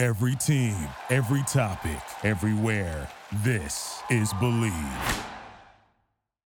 Every team, every topic, everywhere. This is Believe.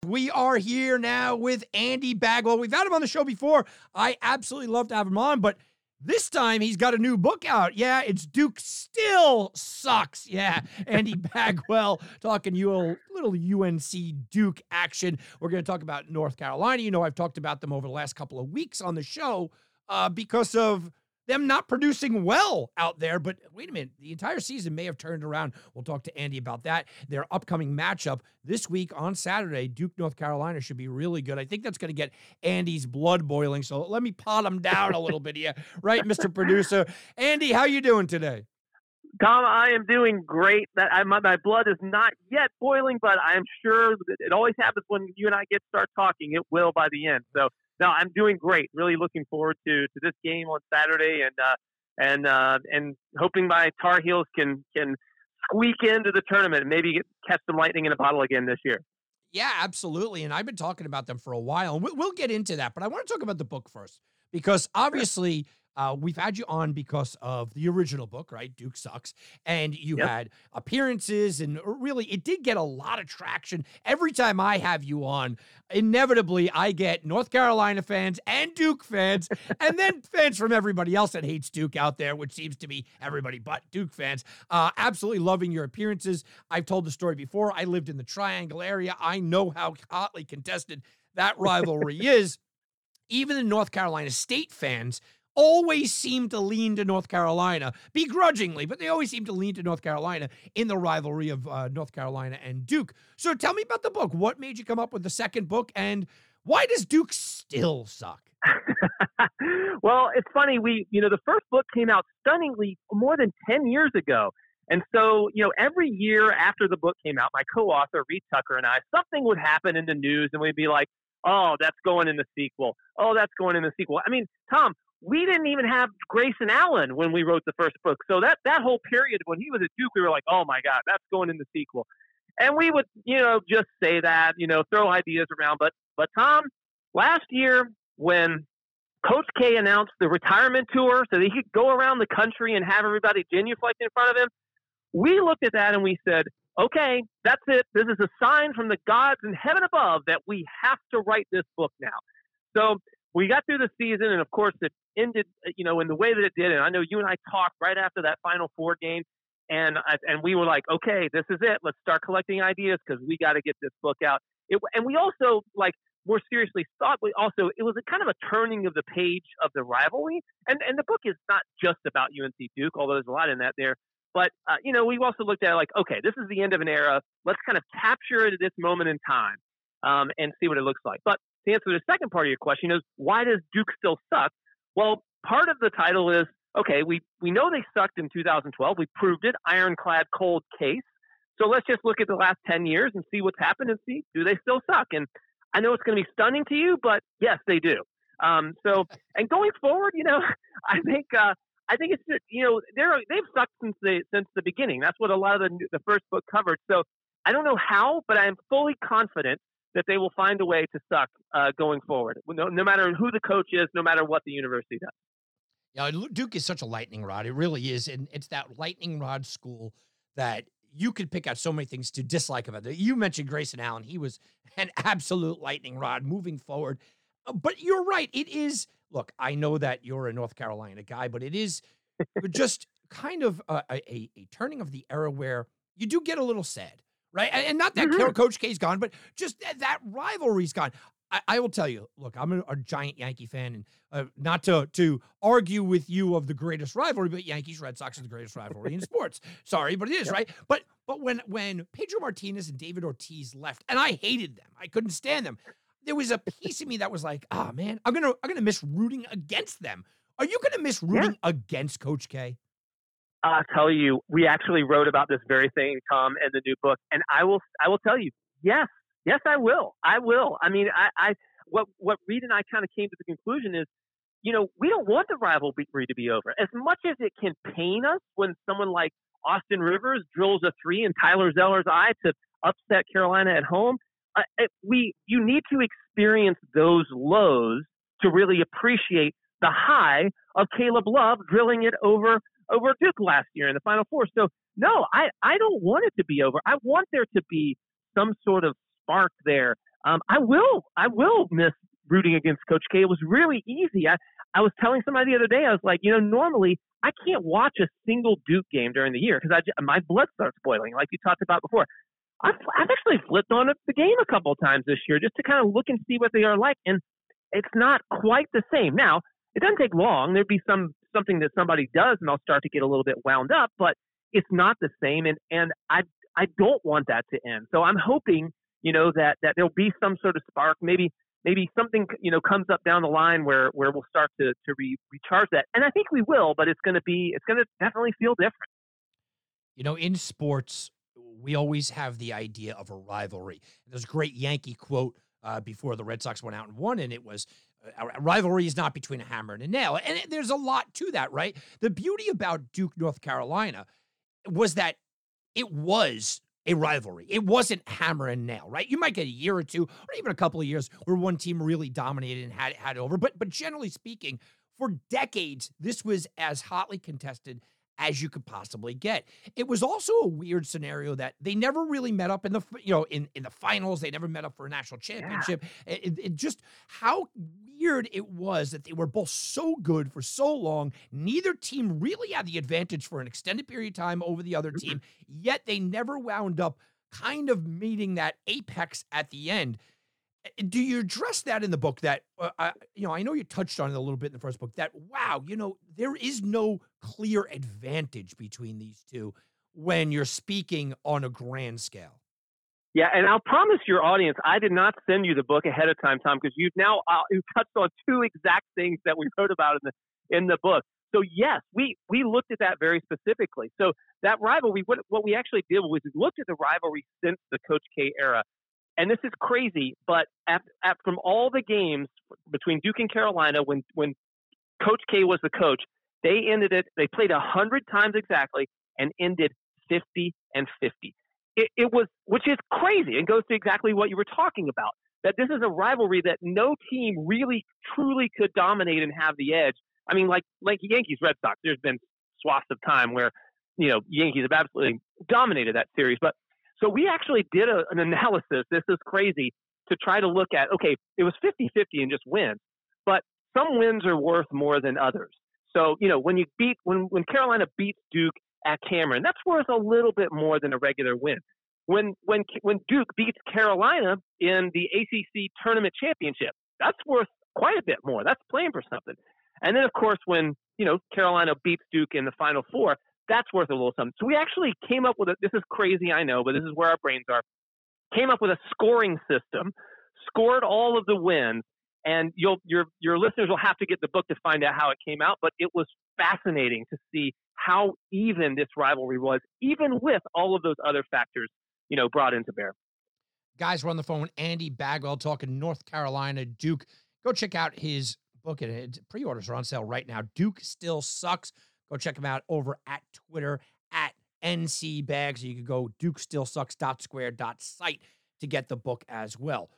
We are here now with Andy Bagwell. We've had him on the show before. I absolutely love to have him on, but this time he's got a new book out. Yeah, it's Duke Still Sucks. Yeah, Andy Bagwell talking you a little UNC Duke action. We're going to talk about North Carolina. You know, I've talked about them over the last couple of weeks on the show uh, because of them not producing well out there. But wait a minute, the entire season may have turned around. We'll talk to Andy about that. Their upcoming matchup this week on Saturday, Duke, North Carolina, should be really good. I think that's going to get Andy's blood boiling. So let me pot him down a little bit here, right, Mr. Producer? Andy, how you doing today? Tom, I am doing great. That I, my, my blood is not yet boiling, but I'm sure it always happens when you and I get start talking. It will by the end. So no, I'm doing great. Really looking forward to to this game on Saturday, and uh, and uh, and hoping my Tar Heels can can squeak into the tournament and maybe get, catch some lightning in a bottle again this year. Yeah, absolutely. And I've been talking about them for a while, and we'll get into that. But I want to talk about the book first because obviously uh, we've had you on because of the original book, right? Duke sucks, and you yep. had appearances, and really, it did get a lot of traction. Every time I have you on, inevitably, I get North Carolina fans and Duke fans, and then fans from everybody else that hates Duke out there, which seems to be everybody but Duke fans. Uh, absolutely loving your appearances. I've told the story before. I lived in the Triangle area. I know how hotly contested that rivalry is. Even the North Carolina State fans always seem to lean to North Carolina, begrudgingly, but they always seem to lean to North Carolina in the rivalry of uh, North Carolina and Duke. So tell me about the book. What made you come up with the second book, and why does Duke still suck? well, it's funny. We, you know, the first book came out stunningly more than 10 years ago. And so, you know, every year after the book came out, my co author, Reed Tucker, and I, something would happen in the news, and we'd be like, oh, that's going in the sequel. Oh, that's going in the sequel. I mean, Tom, we didn't even have Grayson Allen when we wrote the first book. So that that whole period when he was at Duke, we were like, oh my God, that's going in the sequel. And we would, you know, just say that, you know, throw ideas around. But but Tom, last year when Coach K announced the retirement tour so that he could go around the country and have everybody genuflect in front of him, we looked at that and we said, okay, that's it. This is a sign from the gods in heaven above that we have to write this book now. So we got through the season, and of course, it ended, uh, you know, in the way that it did. And I know you and I talked right after that Final Four game, and I, and we were like, okay, this is it. Let's start collecting ideas because we got to get this book out. It, and we also like more seriously thought we also it was a kind of a turning of the page of the rivalry. And and the book is not just about UNC Duke, although there's a lot in that there. But uh, you know, we've also looked at like, okay, this is the end of an era. Let's kind of capture it at this moment in time um, and see what it looks like. But to answer the second part of your question is why does Duke still suck? Well, part of the title is okay, we, we know they sucked in 2012. We proved it, ironclad cold case. So let's just look at the last 10 years and see what's happened and see do they still suck? And I know it's going to be stunning to you, but yes, they do. Um, so, and going forward, you know, I think uh, I think it's you know they're they've sucked since the since the beginning. That's what a lot of the the first book covered. So I don't know how, but I am fully confident that they will find a way to suck uh, going forward, no, no matter who the coach is, no matter what the university does. Yeah, Duke is such a lightning rod. It really is, and it's that lightning rod school that you could pick out so many things to dislike about it. You mentioned Grayson Allen; he was an absolute lightning rod moving forward. Uh, but you're right; it is. Look, I know that you're a North Carolina guy, but it is just kind of a, a, a turning of the era where you do get a little sad right? And not that mm-hmm. Coach K's gone, but just that, that rivalry's gone. I, I, will tell you, look, I'm a, a giant Yankee fan, and uh, not to to argue with you of the greatest rivalry, but Yankees Red Sox is the greatest rivalry in sports. Sorry, but it is yep. right. But but when when Pedro Martinez and David Ortiz left, and I hated them, I couldn't stand them. There was a piece of me that was like, ah, oh, man, I'm gonna I'm gonna miss rooting against them. Are you gonna miss rooting yeah. against Coach K? I'll tell you, we actually wrote about this very thing, Tom, in the new book, and I will, I will tell you, yes, yes, I will, I will. I mean, I, I what what Reed and I kind of came to the conclusion is, you know, we don't want the rivalry to be over. As much as it can pain us when someone like Austin Rivers drills a three in Tyler Zeller's eye to upset Carolina at home, uh, we you need to experience those lows to really appreciate the high of Caleb Love drilling it over over Duke last year in the Final Four. So no, I I don't want it to be over. I want there to be some sort of spark there. Um, I will I will miss rooting against Coach K. It was really easy. I I was telling somebody the other day. I was like, you know, normally I can't watch a single Duke game during the year because my blood starts boiling, like you talked about before. I've, I've actually flipped on the game a couple of times this year just to kind of look and see what they are like, and it's not quite the same. Now, it doesn't take long. There'd be some something that somebody does, and I'll start to get a little bit wound up. But it's not the same, and and I I don't want that to end. So I'm hoping you know that that there'll be some sort of spark, maybe maybe something you know comes up down the line where where we'll start to to re- recharge that, and I think we will. But it's going to be it's going to definitely feel different. You know, in sports, we always have the idea of a rivalry. There's a great Yankee quote uh, before the Red Sox went out and won, and it was Uh, a rivalry is not between a hammer and a nail. And there's a lot to that, right? The beauty about Duke, North Carolina was that it was a rivalry. It wasn't hammer and nail, right? You might get a year or two or even a couple of years where one team really dominated and had had it over. But but generally speaking, for decades, this was as hotly contested as you could possibly get. It was also a weird scenario that they never really met up in the you know in in the finals. They never met up for a national championship. Yeah. It, it, just how weird it was that they were both so good for so long. Neither team really had the advantage for an extended period of time over the other mm-hmm. team. Yet they never wound up kind of meeting that apex at the end. Do you address that in the book that uh, I, you know i know you touched on it a little bit in the first book that wow you know there is no clear advantage between these two when you're speaking on a grand scale? Yeah and i'll promise your audience i did not send you the book ahead of time tom because you've now uh, you've touched on two exact things that we wrote about in the in the book. So yes we we looked at that very specifically. So that rivalry what, what we actually did was we looked at the rivalry since the coach k era and this is crazy, but at, at, from all the games between Duke and Carolina, when when Coach K was the coach, they ended it. They played hundred times exactly and ended fifty and fifty. It, it was, which is crazy, and goes to exactly what you were talking about. That this is a rivalry that no team really truly could dominate and have the edge. I mean, like like Yankees Red Sox. There's been swaths of time where you know Yankees have absolutely dominated that series, but so we actually did a, an analysis. This is crazy to try to look at, okay, it was 50 50 and just wins, but some wins are worth more than others. So, you know, when you beat, when, when Carolina beats Duke at Cameron, that's worth a little bit more than a regular win. When, when, when Duke beats Carolina in the ACC tournament championship, that's worth quite a bit more. That's playing for something. And then, of course, when, you know, Carolina beats Duke in the Final Four, that's worth a little something. So we actually came up with a, this is crazy, I know, but this is where our brains are. Came up with a scoring system, scored all of the wins, and you'll your your listeners will have to get the book to find out how it came out. But it was fascinating to see how even this rivalry was, even with all of those other factors, you know, brought into bear. Guys, we're on the phone. Andy Bagwell talking North Carolina Duke. Go check out his book. And pre-orders are on sale right now. Duke still sucks. Go check them out over at Twitter at NC Bags. You can go dukestillsucks.square.site to get the book as well.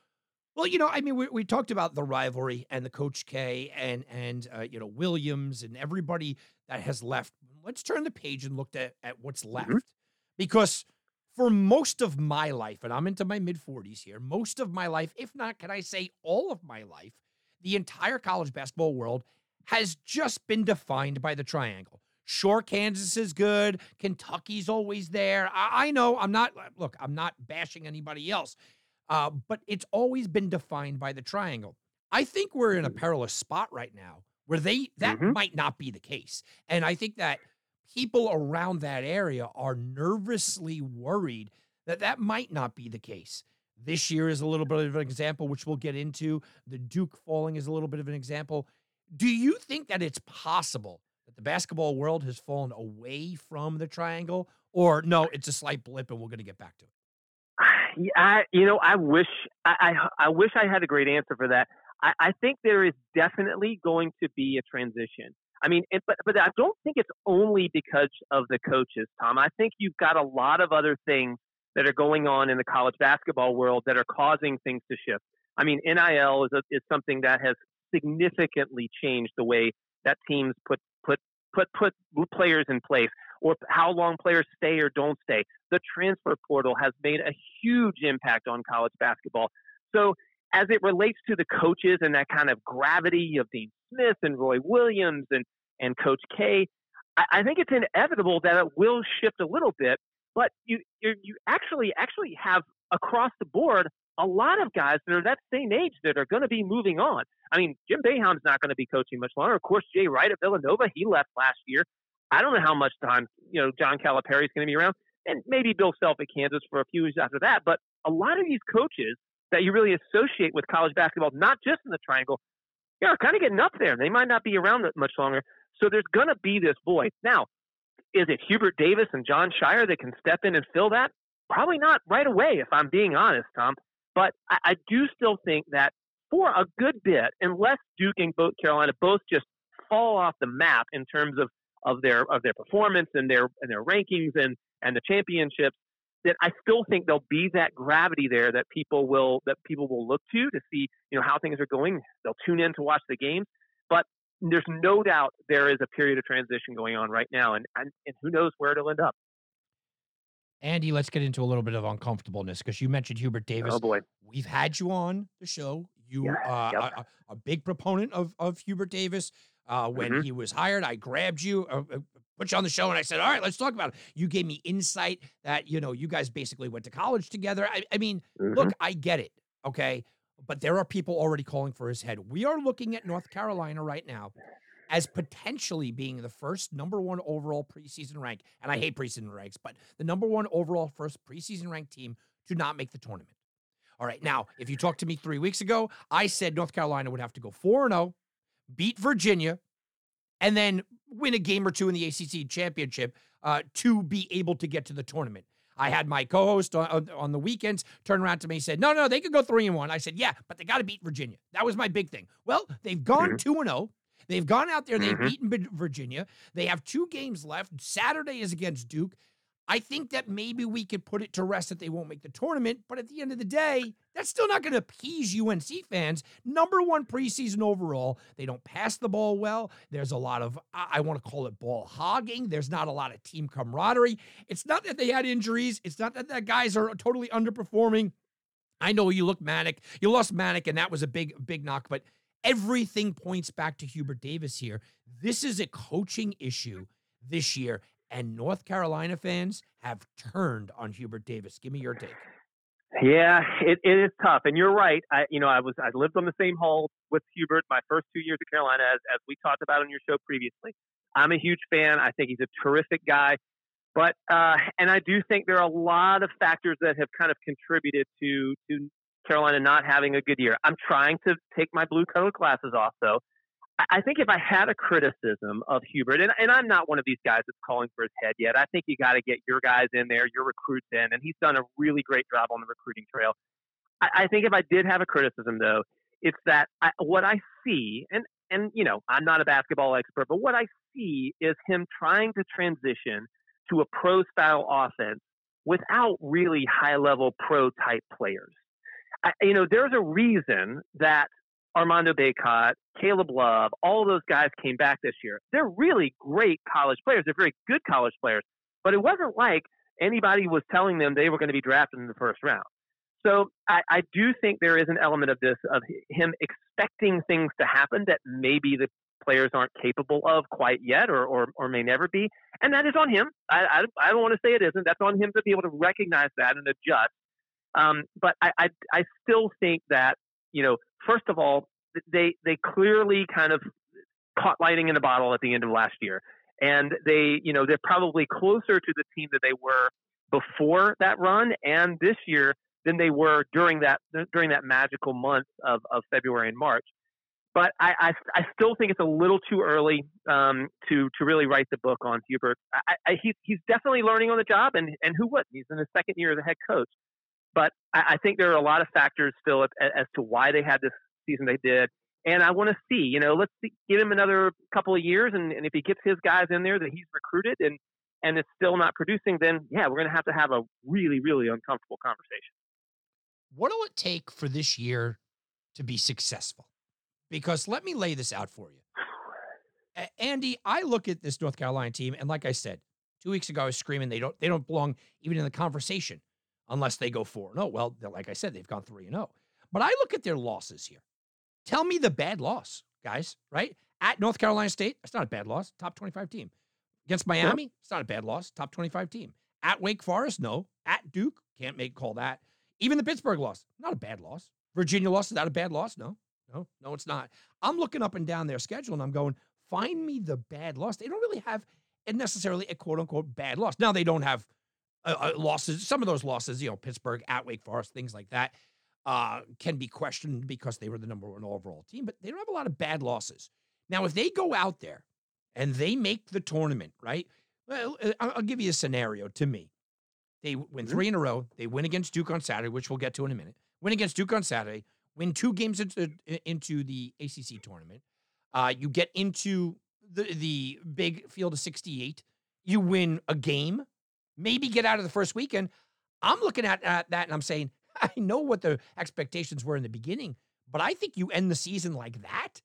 Well, you know, I mean, we, we talked about the rivalry and the Coach K and and uh, you know Williams and everybody that has left. Let's turn the page and look at, at what's mm-hmm. left, mm-hmm. because for most of my life, and I'm into my mid 40s here, most of my life, if not, can I say all of my life, the entire college basketball world has just been defined by the triangle. Sure, Kansas is good. Kentucky's always there. I, I know I'm not, look, I'm not bashing anybody else, uh, but it's always been defined by the triangle. I think we're in a perilous spot right now where they, that mm-hmm. might not be the case. And I think that people around that area are nervously worried that that might not be the case. This year is a little bit of an example, which we'll get into. The Duke falling is a little bit of an example. Do you think that it's possible that the basketball world has fallen away from the triangle, or no, it's a slight blip and we're going to get back to it? Yeah, I, you know, I wish I, I, I wish I had a great answer for that. I, I think there is definitely going to be a transition. I mean, it, but but I don't think it's only because of the coaches, Tom. I think you've got a lot of other things that are going on in the college basketball world that are causing things to shift. I mean, NIL is a, is something that has significantly changed the way that teams put put put put players in place or how long players stay or don't stay. The transfer portal has made a huge impact on college basketball. So as it relates to the coaches and that kind of gravity of Dean Smith and Roy Williams and, and Coach K, I, I think it's inevitable that it will shift a little bit. But you you actually actually have across the board a lot of guys that are that same age that are going to be moving on. I mean, Jim Boeheim's not going to be coaching much longer. Of course, Jay Wright at Villanova, he left last year. I don't know how much time you know John Calipari is going to be around, and maybe Bill Self at Kansas for a few years after that. But a lot of these coaches that you really associate with college basketball, not just in the Triangle, yeah, are kind of getting up there. They might not be around much longer. So there's going to be this void. Now, is it Hubert Davis and Jon Scheyer that can step in and fill that? Probably not right away, if I'm being honest, Tom. But I, I do still think that for a good bit, unless Duke and both Carolina both just fall off the map in terms of, of their of their performance and their and their rankings and and the championships, that I still think there'll be that gravity there that people will that people will look to to see you know how things are going. They'll tune in to watch the games, but there's no doubt there is a period of transition going on right now, and and, and who knows where it'll end up. Andy, let's get into a little bit of uncomfortableness because you mentioned Hubert Davis. Oh boy, we've had you on the show. You yeah, uh, yep. a, a, big proponent of of Hubert Davis. Uh, when mm-hmm. he was hired, I grabbed you, uh, uh, put you on the show, and I said, "All right, let's talk about it." You gave me insight that you know you guys basically went to college together. I, I mean, mm-hmm. look, I get it, okay, but there are people already calling for his head. We are looking at North Carolina right now as potentially being the first number one overall preseason rank, and I hate preseason ranks, but the number one overall first preseason ranked team to not make the tournament. All right, now if you talked to me three weeks ago, I said North Carolina would have to go 4 0, beat Virginia, and then win a game or two in the ACC championship uh, to be able to get to the tournament. I had my co-host on, on, the weekends turn around to me and said, "No, no, they could go three and one." I said, "Yeah, but they got to beat Virginia." That was my big thing. Well, they've gone mm-hmm. two and zero. They've gone out there, they've mm-hmm. beaten Virginia. They have two games left. Saturday is against Duke. I think that maybe we could put it to rest that they won't make the tournament, but at the end of the day, that's still not going to appease UNC fans. Number one preseason overall. They don't pass the ball well. There's a lot of, I want to call it ball hogging. There's not a lot of team camaraderie. It's not that they had injuries, it's not that the guys are totally underperforming. I know you look manic. You lost manic, and that was a big, big knock, but everything points back to Hubert Davis here. This is a coaching issue this year, and North Carolina fans have turned on Hubert Davis. Give me your take. Yeah, it, it is tough, and you're right. I, you know, I was I lived on the same hall with Hubert my first two years at Carolina, as as we talked about on your show previously. I'm a huge fan. I think he's a terrific guy, but uh, and I do think there are a lot of factors that have kind of contributed to to Carolina not having a good year. I'm trying to take my blue collar glasses off, though. I think if I had a criticism of Hubert, and, and I'm not one of these guys that's calling for his head yet, I think you got to get your guys in there, your recruits in, and he's done a really great job on the recruiting trail. I, I think if I did have a criticism, though, it's that I, what I see, and and you know, I'm not a basketball expert, but what I see is him trying to transition to a pro style offense without really high level pro type players. I, you know, there's a reason that Armando Bacot, Caleb Love, all those guys came back this year. They're really great college players. They're very good college players. But it wasn't like anybody was telling them they were going to be drafted in the first round. So I, I do think there is an element of this of him expecting things to happen that maybe the players aren't capable of quite yet or, or, or may never be. And that is on him. I, I, I don't want to say it isn't. That's on him to be able to recognize that and adjust. Um, but I, I, I still think that you know, first of all, they they clearly kind of caught lightning in a bottle at the end of last year, and they you know they're probably closer to the team that they were before that run and this year than they were during that during that magical month of, of February and March. but I, I, I still think it's a little too early um, to to really write the book on Hubert. I, I, he's he's definitely learning on the job, and and who wouldn't? He's in his second year as a head coach. But I, I think there are a lot of factors still as, as to why they had this season they did. And I want to see, you know, let's see, give him another couple of years, and, and if he gets his guys in there that he's recruited and and it's still not producing, then yeah, we're going to have to have a really really uncomfortable conversation. What will it take for this year to be successful? Because let me lay this out for you. Andy, I look at this North Carolina team, and like I said, two weeks ago I was screaming they don't they don't belong even in the conversation unless they go four. No, oh. well, like I said, they've gone three and zero. But I look at their losses here. Tell me the bad loss, guys. Right at North Carolina State, it's not a bad loss. Top twenty-five team against Miami, yep. it's not a bad loss. Top twenty-five team. At Wake Forest, no. At Duke, can't make call that. Even the Pittsburgh loss, not a bad loss. Virginia loss is that a bad loss? No, no, no, it's not. I'm looking up and down their schedule and I'm going, find me the bad loss. They don't really have necessarily a quote unquote bad loss. Now they don't have uh, uh, losses. Some of those losses, you know, Pittsburgh at Wake Forest, things like that, uh, can be questioned because they were the number one overall team. But they don't have a lot of bad losses. Now, if they go out there and they make the tournament, right? Well, uh, I'll give you a scenario. To me, they win mm-hmm. three in a row. They win against Duke on Saturday, which we'll get to in a minute. Win against Duke on Saturday win two games into, into the ACC tournament. Uh, you get into the, the big field of 68. You win a game, maybe get out of the first weekend. I'm looking at, at that and I'm saying, I know what the expectations were in the beginning, but I think you end the season like that,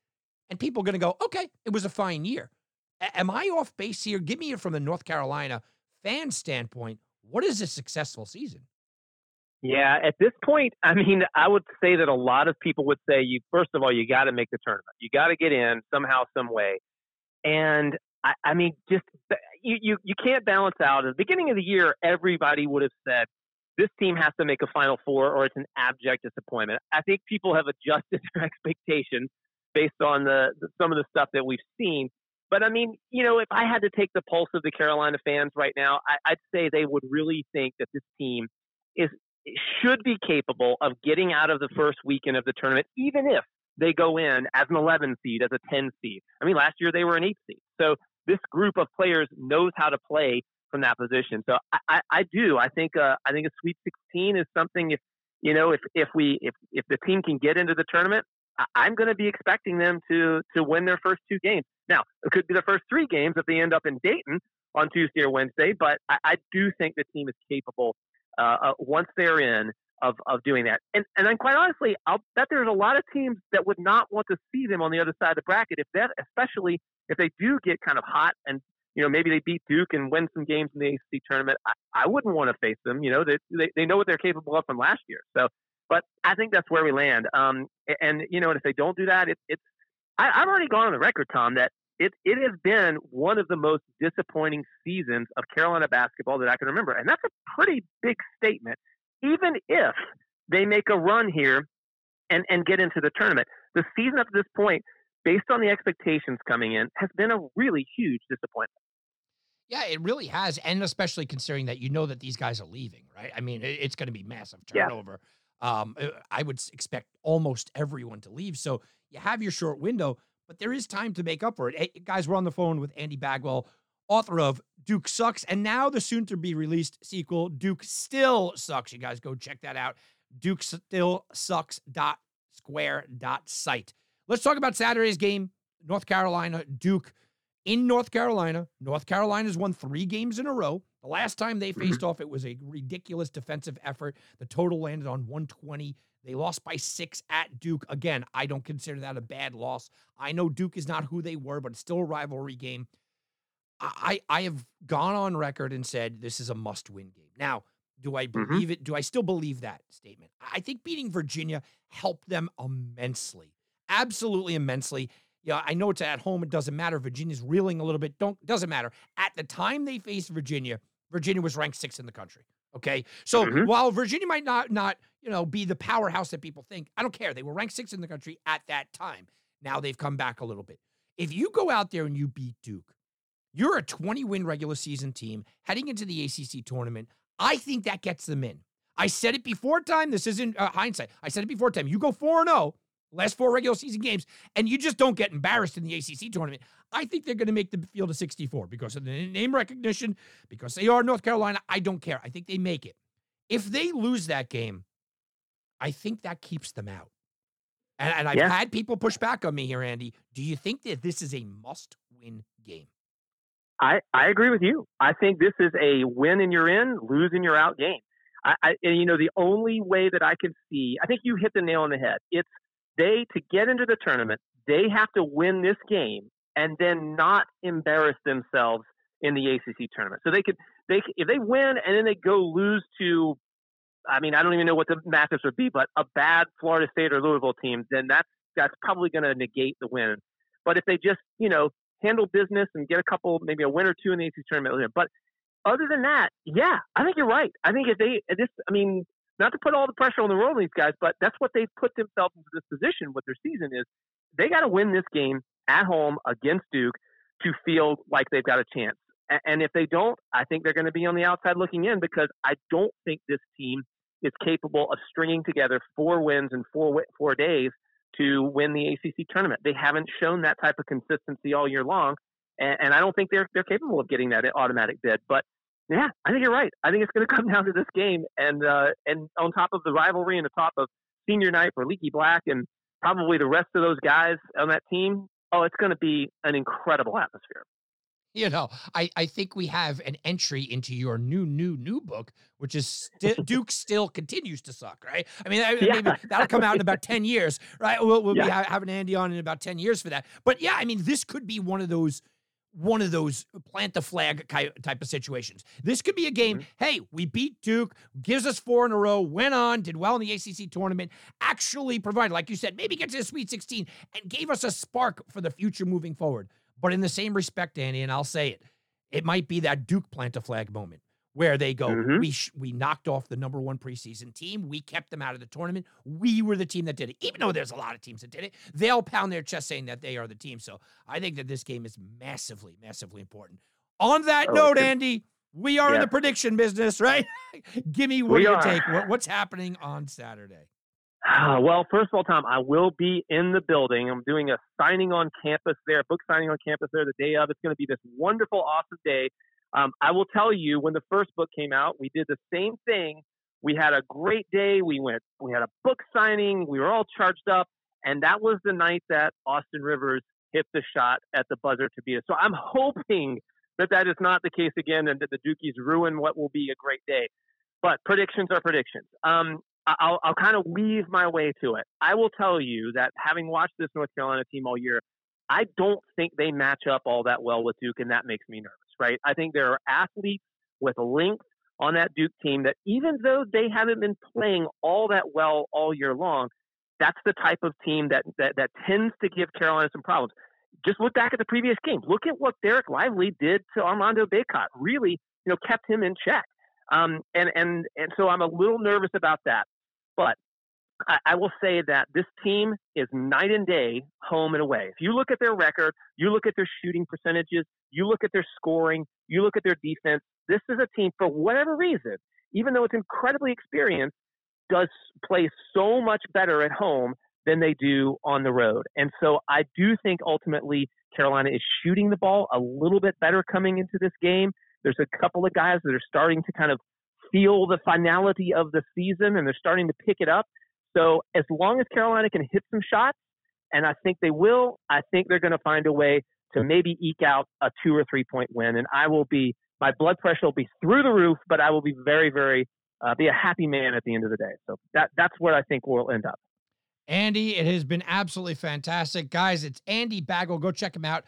and people are going to go, okay, it was a fine year. A- am I off base here? Give me it from the North Carolina fan standpoint. What is a successful season? Yeah, at this point, I mean, I would say that a lot of people would say you first of all you got to make the tournament. You got to get in somehow, some way. And I, I mean, just you, you you can't balance out. At the beginning of the year, everybody would have said this team has to make a Final Four, or it's an abject disappointment. I think people have adjusted their expectations based on the, the some of the stuff that we've seen. But I mean, you know, if I had to take the pulse of the Carolina fans right now, I, I'd say they would really think that this team is should be capable of getting out of the first weekend of the tournament, even if they go in as an 11 seed, as a 10 seed. I mean, last year they were an 8 seed. So this group of players knows how to play from that position. So I, I, I do. I think uh, I think a Sweet 16 is something. If you know, if if we if if the team can get into the tournament, I, am going to be expecting them to to win their first two games. Now it could be the first three games if they end up in Dayton on Tuesday or Wednesday, but I, I do think the team is capable uh, uh, once they're in of, of doing that. And and then quite honestly, I'll bet there's a lot of teams that would not want to see them on the other side of the bracket if that, especially if they do get kind of hot and you know maybe they beat Duke and win some games in the ACC tournament. I, I wouldn't want to face them. You know they, they they know what they're capable of from last year. So, but I think that's where we land. Um, and you know, and if they don't do that, it, it's I, I've already gone on the record, Tom, that it, it has been one of the most disappointing seasons of Carolina basketball that I can remember. And that's a pretty big statement, even if they make a run here and, and get into the tournament. The season up to this point, based on the expectations coming in, has been a really huge disappointment. Yeah, it really has. And especially considering that you know that these guys are leaving, right? I mean, it's going to be massive turnover. Yeah. Um, I would expect almost everyone to leave. So you have your short window but there is time to make up for it. Hey, guys, we're on the phone with Andy Bagwell, author of Duke Sucks, and now the soon to be released sequel, Duke Still Sucks. You guys go check that out. Duke Still Sucks dot square dot site. Let's talk about Saturday's game. North Carolina, Duke in North Carolina. North Carolina's won three games in a row. The last time they faced mm-hmm. off, it was a ridiculous defensive effort. The total landed on 120 they lost by six at Duke. Again, I don't consider that a bad loss. I know Duke is not who they were, but it's still a rivalry game. I, I have gone on record and said this is a must win game. Now, do I mm-hmm. believe mm-hmm. it? Do I still believe that statement? I think beating Virginia helped them immensely, absolutely immensely. Yeah, I know it's at home. It doesn't matter. Virginia's reeling a little bit. Don't doesn't matter. At the time they faced Virginia, Virginia was ranked sixth in the country. Okay. So mm-hmm. while Virginia might not not, you know, be the powerhouse that people think, I don't care. They were ranked sixth in the country at that time. Now they've come back a little bit. If you go out there and you beat Duke, you're a 20 win regular season team heading into the ACC tournament. I think that gets them in. I said it before time. This isn't uh, hindsight. I said it before time. You go 4 0, last four regular season games, and you just don't get embarrassed in the ACC tournament. I think they're going to make the field of 64 because of the name recognition, because they are North Carolina. I don't care. I think they make it. If they lose that game, I think that keeps them out. And, and I've Yeah. had people push back on me here, Andy. Do you think that this is a must win game? I, I agree with you. I think this is a win and you're in, lose and you're out game. I, I and you know the only way that I can see, I think you hit the nail on the head. It's they to get into the tournament, they have to win this game and then not embarrass themselves in the ACC tournament. So they could they if they win and then they go lose to, I mean I don't even know what the matchups would be, but a bad Florida State or Louisville team, then that's that's probably going to negate the win. But if they just you know handle business and get a couple, maybe a win or two in the ACC tournament. But other than that, yeah, I think you're right. I think if they this, I mean, not to put all the pressure on the road on these guys, but that's what they've put themselves into this position with their season is they got to win this game at home against Duke to feel like they've got a chance. And if they don't, I think they're going to be on the outside looking in because I don't think this team is capable of stringing together four wins in four four days to win the ACC tournament. They haven't shown that type of consistency all year long, and, and I don't think they're they're capable of getting that automatic bid. But yeah, I think you're right. I think it's going to come down to this game, and uh, and on top of the rivalry and the top of senior night for Leaky Black and probably the rest of those guys on that team. Oh, it's going to be an incredible atmosphere. You know, I, I think we have an entry into your new, new, new book, which is sti- Duke still continues to suck, right? I mean, I, Yeah. maybe that'll come out in about 10 years, right? We'll, we'll be ha- having Andy on in about 10 years for that. But yeah, I mean, this could be one of those one of those plant the flag type of situations. This could be a game. Mm-hmm. Hey, we beat Duke, gives us four in a row, went on, did well in the ACC tournament, actually provided, like you said, maybe get to the Sweet 16 and gave us a spark for the future moving forward. But in the same respect, Andy, and I'll say it, it might be that Duke plant a flag moment where they go, Mhm. we sh- we knocked off the number one preseason team, we kept them out of the tournament, we were the team that did it. Even though there's a lot of teams that did it, they'll pound their chest saying that they are the team. So I think that this game is massively, massively important. On that Oh, note, Andy, we are in the prediction business, right? Give me what We you are. take? What, what's happening on Saturday? Well, first of all, Tom, I will be in the building. I'm doing a signing on campus there, book signing on campus there the day of. It's going to be this wonderful, awesome day. Um, I will tell you, when the first book came out, we did the same thing. We had a great day. We went, we had a book signing. We were all charged up, and that was the night that Austin Rivers hit the shot at the buzzer to beat us. So I'm hoping that that is not the case again, and that the Dukies ruin what will be a great day. But predictions are predictions. Um, I'll, I'll kind of weave my way to it. I will tell you that having watched this North Carolina team all year, I don't think they match up all that well with Duke, and that makes me nervous, right? I think there are athletes with length on that Duke team that even though they haven't been playing all that well all year long, that's the type of team that, that, that tends to give Carolina some problems. Just look back at the previous game. Look at what Dereck Lively did to Armando Bacot. Really, you know, kept him in check. Um, and, and, and so I'm a little nervous about that. But I, I will say that this team is night and day, home and away. If you look at their record, you look at their shooting percentages, you look at their scoring, you look at their defense, this is a team, for whatever reason, even though it's incredibly experienced, does play so much better at home than they do on the road. And so I do think ultimately Carolina is shooting the ball a little bit better coming into this game. There's a couple of guys that are starting to kind of feel the finality of the season and they're starting to pick it up. So as long as Carolina can hit some shots, and I think they will, I think they're going to find a way to maybe eke out a two or three point win. And I will be, my blood pressure will be through the roof, but I will be very, very, uh, be a happy man at the end of the day. So that that's where I think we'll end up. Andy, it has been absolutely fantastic. Guys, it's Andy Bagwell. Go check him out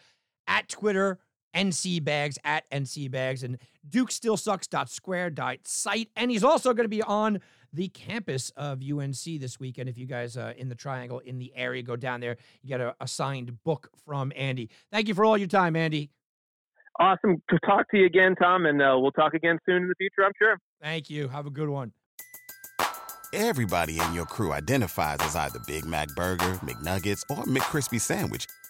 at Twitter, NC Bags, at NC Bags, and dukestillsucks.square.site. And he's also going to be on the campus of UNC this weekend. If you guys uh, in the triangle in the area go down there, you get a, a signed book from Andy. Thank you for all your time, Andy. Awesome to talk to you again, Tom, and uh, we'll talk again soon in the future, I'm sure. Thank you. Have a good one. Everybody in your crew identifies as either Big Mac Burger, McNuggets, or McCrispy Sandwich.